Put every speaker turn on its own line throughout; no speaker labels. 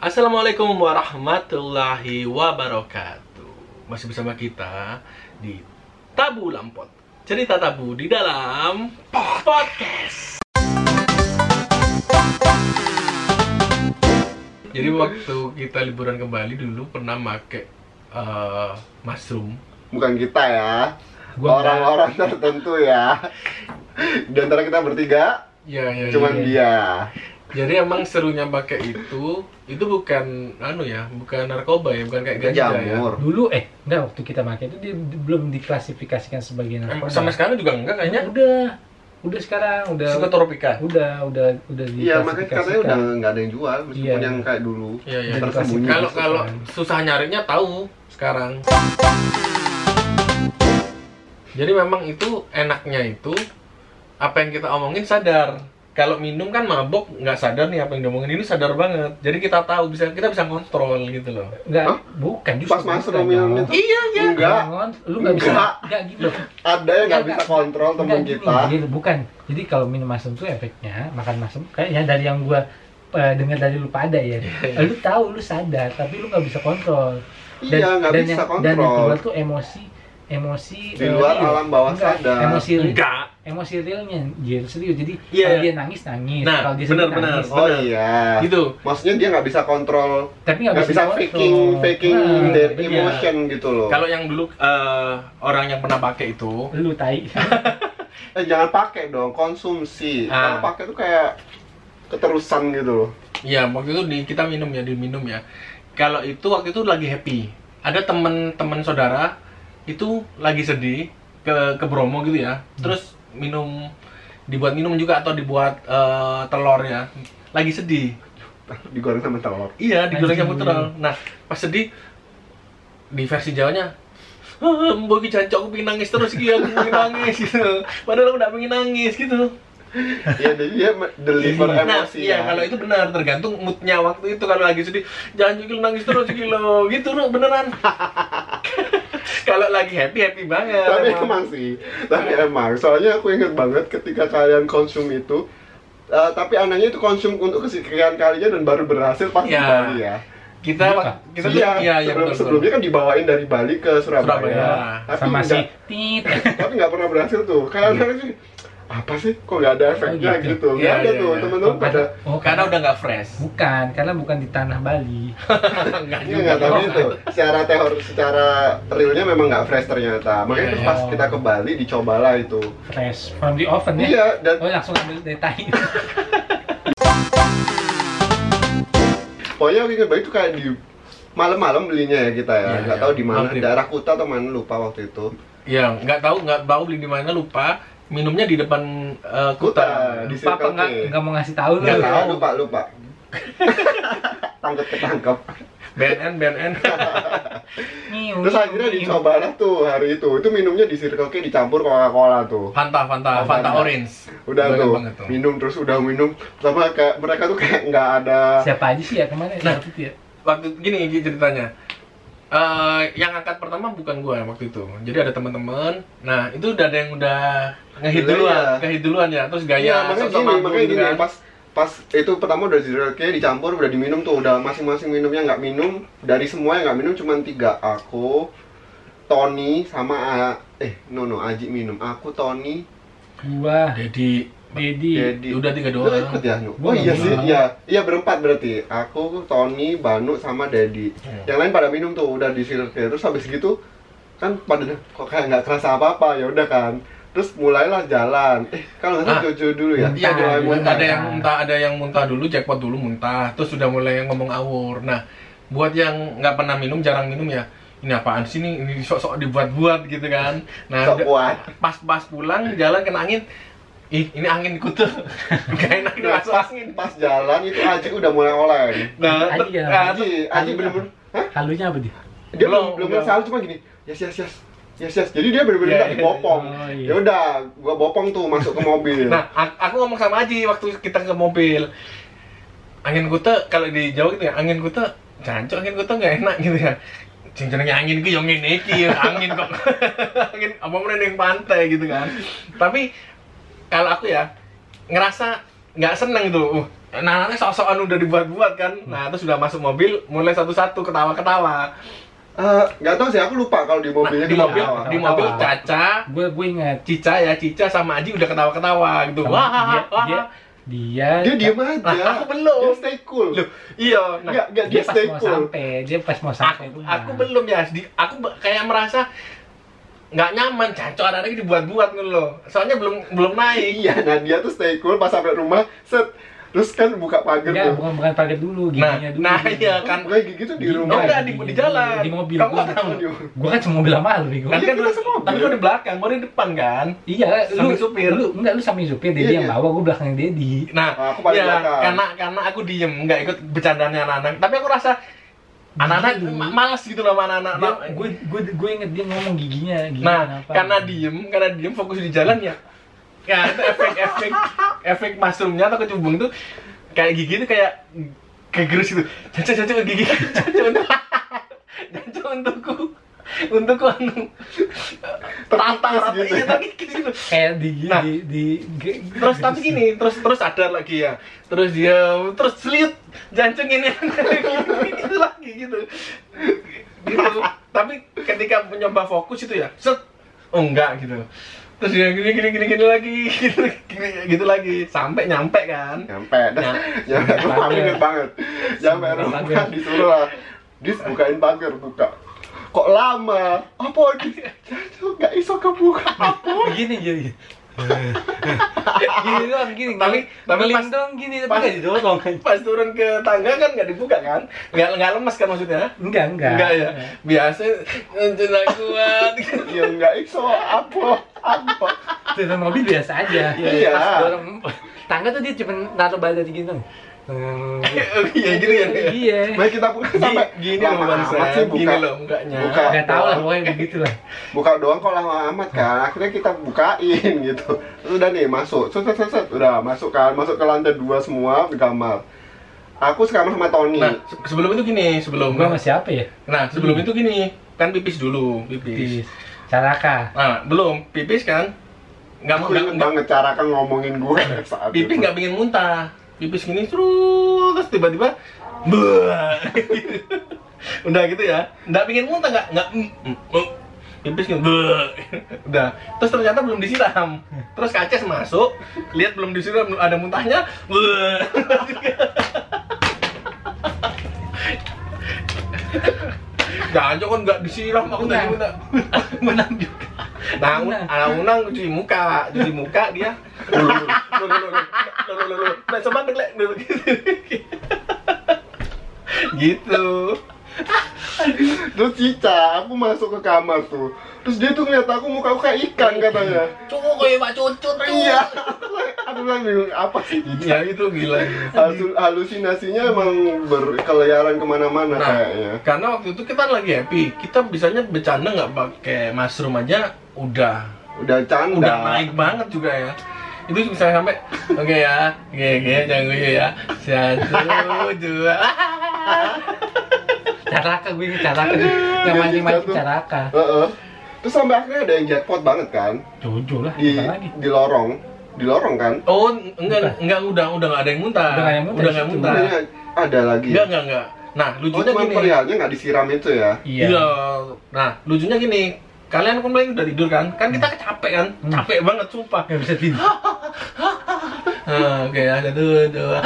Assalamualaikum warahmatullahi wabarakatuh. Masih bersama kita di Tabu Lampot. Cerita tabu di dalam podcast. Jadi waktu kita liburan ke Bali dulu pernah make eh, mushroom.
bukan kita ya orang-orang tertentu ya di antara kita bertiga
Ya, ya,
cuman
ya.
dia
Jadi emang serunya pakai itu, itu bukan anu ya, bukan narkoba ya, bukan kayak ganja ya.
jamur
dulu eh enggak waktu kita pakai itu dia belum diklasifikasikan sebagai
Em,
narkoba.
Sampai sekarang juga enggak kayaknya.
Udah, udah sekarang udah
Psikotropika.
udah udah udah
iya makanya katanya udah nggak ada yang jual meskipun
Iya.
yang kayak dulu
Iya, iya.
Tersembunyi
Kalau kalau susah nyarinya tahu sekarang. Jadi memang itu enaknya itu apa yang kita omongin sadar. Kalau minum kan mabok nggak sadar nih apa yang diomongin ini sadar banget. Jadi kita tahu bisa kita bisa kontrol gitu loh.
enggak
Hah?
bukan justru
pas masuk minum itu
Iya iya.
enggak
lu nggak bisa
Enggak.
enggak gitu
ada yang nggak bisa kontrol
gini,
kita
gini, bukan jadi kalau minum masam tuh efeknya makan masam kayaknya dari yang gua eh, dengar dari lu pada ya lu tahu lu sadar tapi lu nggak bisa kontrol
iya nggak
dan
bisa
yang, dan yang
kontrol
kedua tuh emosi emosi
Di
eh,
luar
real.
alam bawah
Enggak,
sadar.
emosi
Enggak.
Emosi realnya Jir, serius jadi
Iya.
kalau dia nangis nangis
Nah,
kalau dia sedih
benar-benar.
nangis
oh iya
Gitu.
maksudnya dia nggak bisa kontrol
tapi nggak
bisa
dikontrol.
faking faking
Nah,
their
benar.
emotion gitu loh
Kalau yang dulu eh, orang yang pernah pakai itu
lu tai
eh jangan pakai dong konsumsi
Ah.
kalau pakai tuh kayak keterusan gitu loh
Iya, waktu itu di, kita minum ya, diminum ya. Kalau itu waktu itu lagi happy. Ada temen-temen saudara itu lagi sedih ke ke Bromo gitu ya. Terus minum dibuat minum juga atau dibuat eh, telur ya. Lagi sedih.
digoreng sama telur
Iya, digoreng sama telur. Nah, pas sedih di versi Jawanya Ah, mbok iki jancok aku pengen nangis terus iki aku pengen nangis gitu. Padahal aku gak pengen nangis gitu.
Iya, jadi dia deliver
Nah,
emosi
iya
ya.
kalau itu benar tergantung moodnya waktu itu kalau lagi sedih jangan juga nangis terus gitu gitu loh beneran kalau lagi happy happy banget
Tapi
emang.
emang sih, tapi emang. Soalnya aku inget banget ketika kalian konsum itu, eh, tapi anehnya itu konsum untuk kesekian kalinya dan baru berhasil pas di
Ya.
Bali ya.
kita
Iya,
kita
Iya,
iya iya
sebelum,
betul,
sebelumnya kan dibawain dari Bali ke Surabaya.
Surabaya.
Tapi
sama si
nggak-
tit
tapi nggak pernah berhasil tuh. Kayak anak sih, apa sih? Kok nggak ada efeknya
gitu.
gitu? Nggak
Iya,
ada
iya,
tuh,
iya.
teman-teman pada.
oh
karena udah nggak fresh
bukan karena bukan di tanah Bali
nggak
Iya
juga
nggak tahu
Oh.
itu. Secara teori, secara realnya memang nggak fresh ternyata. Makanya
Iya,
terus
iya.
pas kita ke Bali dicobalah itu.
fresh from the oven ya
Iya, dan
oh langsung ambil dari tai
pokoknya aku ingat banget itu kayak di malam-malam belinya ya kita ya.
Iya,
Nggak
iya.
tahu di mana, daerah Kuta atau mana lupa waktu itu.
ya nggak tahu nggak tahu beli di mana lupa minumnya di depan eh,
Kuta,
kuta
di
papa
Circle
nggak
K.
nggak mau ngasih tahu lu
Nggak tahu.
lupa lupa. Tangkep ketangkep.
BNN BNN
Terus akhirnya dicoba lah tuh hari itu. Itu minumnya di Circle K dicampur Coca-Cola tuh.
Fanta Fanta
Oh,
Fanta
Fanta.
orange
Udah
Boleh
tuh,
banget tuh.
minum terus udah minum. Sama kayak mereka tuh kayak nggak ada.
siapa aja sih ya kemarin
Nah.
waktu ya
waktu gini Gi, ceritanya Eh, yang angkat pertama bukan gue waktu itu. Jadi ada teman-teman. Nah itu udah ada yang udah ngehit
Iya,
duluan
iya.
ngehit duluan ya. Terus gaya
makanya
sok-sok
gini,
mampu
makanya
gitu
gini
kan.
pas pas itu pertama udah di Circle K dicampur udah diminum tuh. Udah masing-masing minumnya nggak minum. Dari semua yang nggak minum cuma tiga. Aku Tony sama A- eh no no Aji minum. Aku Tony
gua.
Jadi
Dedi
Dedi
udah tiga
Lu
doang
ikut ya?
Gua
oh iya sih iya. Iya berempat berarti. Aku Tony Banu sama Dedi
Hmm.
yang lain pada minum tuh udah di terus habis gitu kan pada kok kayak nggak kerasa apa apa ya udah kan. Terus mulailah jalan. Eh kalau nggak salah
Ah.
Jojo dulu ya?
Iya, ada,
muntah.
ada yang muntah, ada yang muntah dulu, jackpot dulu muntah, terus sudah mulai ngomong awur. Nah, buat yang nggak pernah minum, jarang minum ya, ini apaan sih nih, ini sok-sok dibuat-buat gitu kan. Nah,
sok kuat
pas-pas pulang jalan kena angin, ih ini angin kutu, gak enak
Nah,
masuk
pas,
angin.
pas jalan itu Aji udah mulai oleng
Nah,
Aji ya,
Aji, Aji bener-bener Hah?
halunya apa dia
dia
Belum,
belum belum
belum.
salah cuma gini yes yes yes yes yes jadi dia bener-bener
Iya,
nggak
iya.
dibopong
Oh, iya.
ya udah gua bopong tuh masuk ke mobil
Nah, aku ngomong sama Aji waktu kita ke mobil. Angin kutu kalau di Jawa gitu ya, angin kutu jancuk angin kutu nggak enak gitu ya. Jenenge angin ki yo ngene iki, ya, angin kok. angin apa meneh ning pantai gitu kan. Tapi kalau aku ya ngerasa nggak seneng tuh. Uh, nah anaknya sok-sokan udah dibuat-buat kan nah terus udah masuk mobil mulai satu-satu ketawa-ketawa
Eh, nggak tahu sih, aku lupa kalau di
Nah,
mobilnya
di
kita
mobil
ketawa.
di mobil
Ketawa.
Caca
gue gue ingat
Cica ya Cica sama Aji udah ketawa-ketawa gitu
Sama
wah
dia,
wah
dia dia
Dia diem aja.
Nah, aku belum.
Dia stay cool.
Loh, iya nah
Nggak, nggak,
dia
dia
pas
stay
mau
cool.
sampai dia pas mau
aku,
sampai rumah.
aku belum ya di, aku kayak merasa nggak nyaman cancok anak-anak dibuat-buat gitu loh soalnya belum belum naik
Iya, nah dia tuh stay cool pas sampai rumah, set. Terus kan buka pagar
Enggak,
tuh.
bukan bukan pakai dulu
nah
giginya dulu.
nah iya kan
Kayak gigi tuh di
Di-
rumah.
oh enggak di, di jalan
Di mobil
kamu nggak tahu
Gua kan cuma mobil sama lu,
kan
Iya,
kan
semobil.
tapi gua di belakang gua di depan kan
Iya, lu
supir.
Lu enggak lu samping supir, Dedi
Iya,
yang
iya.
bawa, gua belakang Dedi.
nah
aku paling belakang.
karena karena aku diem nggak ikut bercandanya anak-anak tapi aku rasa anak-anak malas gitu loh sama anak-anak
Dia, gue gue gue inget dia ngomong giginya, giginya
Nah,
kenapa.
karena diem, karena diem fokus di jalan ya. Ya, itu efek-efek efek mushroomnya atau kecubung itu kayak gigi itu kayak kayak gerus gitu. Caca caca ke gigi, caca untuk caca untukku untukku anu tantang
Terus
rata
gitu
iya
ya.
tapi gitu.
kayak di
Nah.
di di ge-
Terus tapi gini, terus terus ada lagi ya. Terus dia terus seliut jancung ini gitu lagi gitu. Gitu. Tapi ketika mencoba fokus itu ya, set oh enggak gitu. Terus dia gini gini gini gini lagi gitu, gini, gitu lagi sampai nyampe kan.
Nyampe, dah.
Ya.
Nyampe rumah banget. Nyampe rumah disuruh lah. Dis bukain pagar buka. Kok lama? Apa ini? Gak iso kebuka apa?
begini jadi. gini doang gini.
Tapi- tapi pas-
dong gini tapi
pas-
nggak didorong.
Pas turun ke tangga kan nggak dibuka kan? Nggak nggak lemes kan maksudnya?
Enggak, enggak.
Enggak ya. Biasa jangan kuat.
Ya gak iso apa? Apa?
Turun mobil biasa aja.
Iya.
Dorong tangga tuh dia cuma naruh badan gitu dong. Hmm,
Iya gitu ya.
Iya.
Baik kita buka sampai
Gini loh
lama
Bang
amat
Sam,
sih
gini
buka.
loh mukanya.
Buka.
Enggak tahu lah pokoknya begitu lah.
buka doang kok lama amat kan akhirnya kita bukain gitu udah nih masuk set set set, udah masuk kan masuk ke lantai dua semua di kamar aku sekamar sama Tony
Nah, se- sebelum itu gini, sebelum
Gua sama siapa ya?
Nah, sebelum itu gini, kan pipis dulu, pipis.
Di Caraka.
Nah, belum pipis kan? Nggak mau nggak
banget cara kan ngomongin gue saat
pipis
itu.
nggak pengen muntah. Pipis gini terus tiba-tiba. Udah gitu ya. Nggak pengen muntah nggak nggak mm, mm, mm. pipis. Bah. Udah. Terus ternyata belum disiram. Terus kaces masuk, lihat belum disiram, ada muntahnya. Jangan jangan nggak disiram aku tadi muntah.
Menang juga.
Nah,
unang
cuci muka, cuci muka dia gitu.
Terus Cica, aku masuk ke kamar tuh. Terus dia tuh ngeliat aku muka aku kayak ikan katanya.
Cukup kayak mbak cucut tuh.
Iya. Aku bilang bingung apa sih Cica?
Ya itu gila gitu.
Hasil, halusinasinya emang berkeliaran ke mana-mana
nah,
kayaknya.
karena waktu itu kita lagi happy. Kita bisanya bercanda nggak pakai mushroom aja udah.
Udah canda.
Udah naik banget juga ya. Itu bisa sampai oke ya, oke oke jangan gue ya. Satu, dua.
Caraka gue ini Caraka. Yang mancing-mancing Caraka.
Heeh. terus sampai akhirnya ada yang jackpot banget kan
Jojo lah,
di
lagi?
di lorong di lorong kan
Oh, enggak, enggak udah udah nggak ada yang muntah.
Udah nggak yang muntah
Udah nggak
situ.
muntah.
Makanya ada lagi
Enggak, enggak, enggak. Nah,
oh
lucunya
cuma
gini.
perihalnya nggak disiram itu ya
Iya.
Iya. Nah, lucunya gini. Kalian kan paling udah tidur kan? Kan kita capek kan?
Hmm.
Capek banget sumpah.
Gak bisa tidur.
Nah, Oke, ada tuh, dua.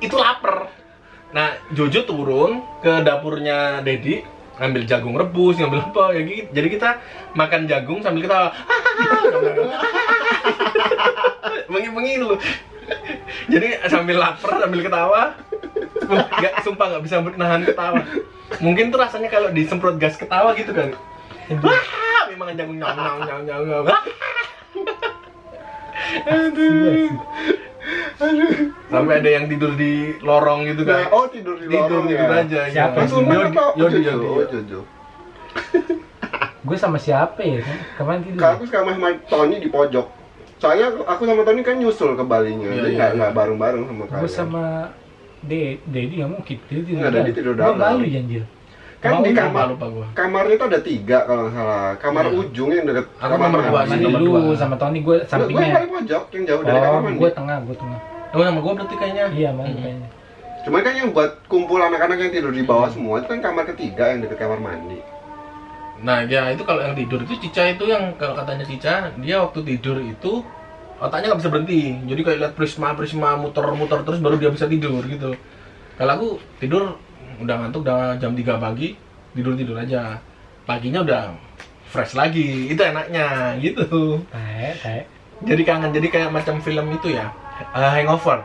Itu lapar. Nah, Jojo turun ke dapurnya Dedi ngambil jagung rebus, ngambil apa ya gitu. Jadi kita makan jagung sambil kita mengi-mengi dulu. Jadi sambil lapar, sambil ketawa, nggak sumpah nggak bisa nahan ketawa. Mungkin tuh rasanya kalau disemprot gas ketawa gitu kan. Wah, memang jagung nyong nyong nyong nyong nyong. Aduh. Sampai ada yang tidur di lorong gitu
nah,
kan.
oh tidur di
tidur
lorong
tidur
ya
aja.
Siapa?
ya.
Sulman
Yodi,
apa
Yodi,
Jojo oh Jojo
Gue sama siapa ya? Kemarin tidur.
Kalau aku sama sama Tony di pojok soalnya aku- sama Tony kan nyusul ke Balinya
Iya,
jadi
iya,
nggak
iya.
nggak bareng-bareng sama kalian
Gue sama De Dedi nggak mungkin. Dedi tidur
Nggak, Dedi tidur dalam.
Malu janjil.
Kan di kamar
lupa gua.
kamarnya itu ada tiga kalau nggak salah kamar
Iya.
ujung yang deket
Aku nomor dua sih,
lu
dua.
sama Tony gue
Gue yang
sampingnya.
paling pojok yang jauh dari kamar
Oh,
mandi
gue tengah, gue tengah.
Oh sama gua berarti kayaknya.
iya mah
Mm-mm.
kayaknya
Cuman kan yang buat kumpul anak-anak yang tidur di bawah semua itu kan kamar ketiga yang dekat kamar mandi.
Nah ya itu kalau yang tidur itu Cica itu yang kalau katanya Cica dia waktu tidur itu otaknya nggak bisa berhenti. Jadi kayak lihat prisma prisma muter-muter terus baru dia bisa tidur gitu. Kalau aku tidur udah ngantuk udah jam 3 pagi tidur tidur aja. Paginya udah fresh lagi. Itu enaknya gitu.
kayak kayak
Jadi kangen jadi kayak macam film itu ya. eh, hangover.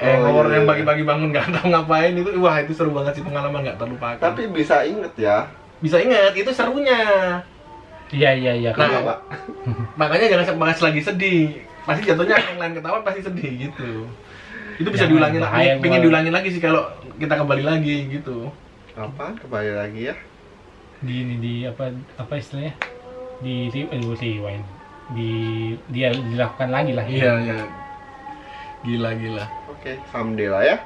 Oh,
Hangover
iya,
yang
iya.
pagi-pagi bangun nggak tahu ngapain itu wah itu seru banget sih pengalaman nggak terlupakan.
Tapi bisa inget ya.
bisa ingat itu serunya.
iya iya iya
Nah,
Kenapa?
makanya jangan bahas lagi sedih pasti jatuhnya yang lain ketawa pasti sedih gitu itu bisa
diulangi
diulangin lagi pengen diulangin lagi sih kalau kita kembali lagi gitu.
Apa? Kembali lagi ya?
Di ini di apa apa istilahnya? Di eh, di di, di dia dilakukan lagi lah.
Iya iya. Gila gila.
Oke okay, someday ya.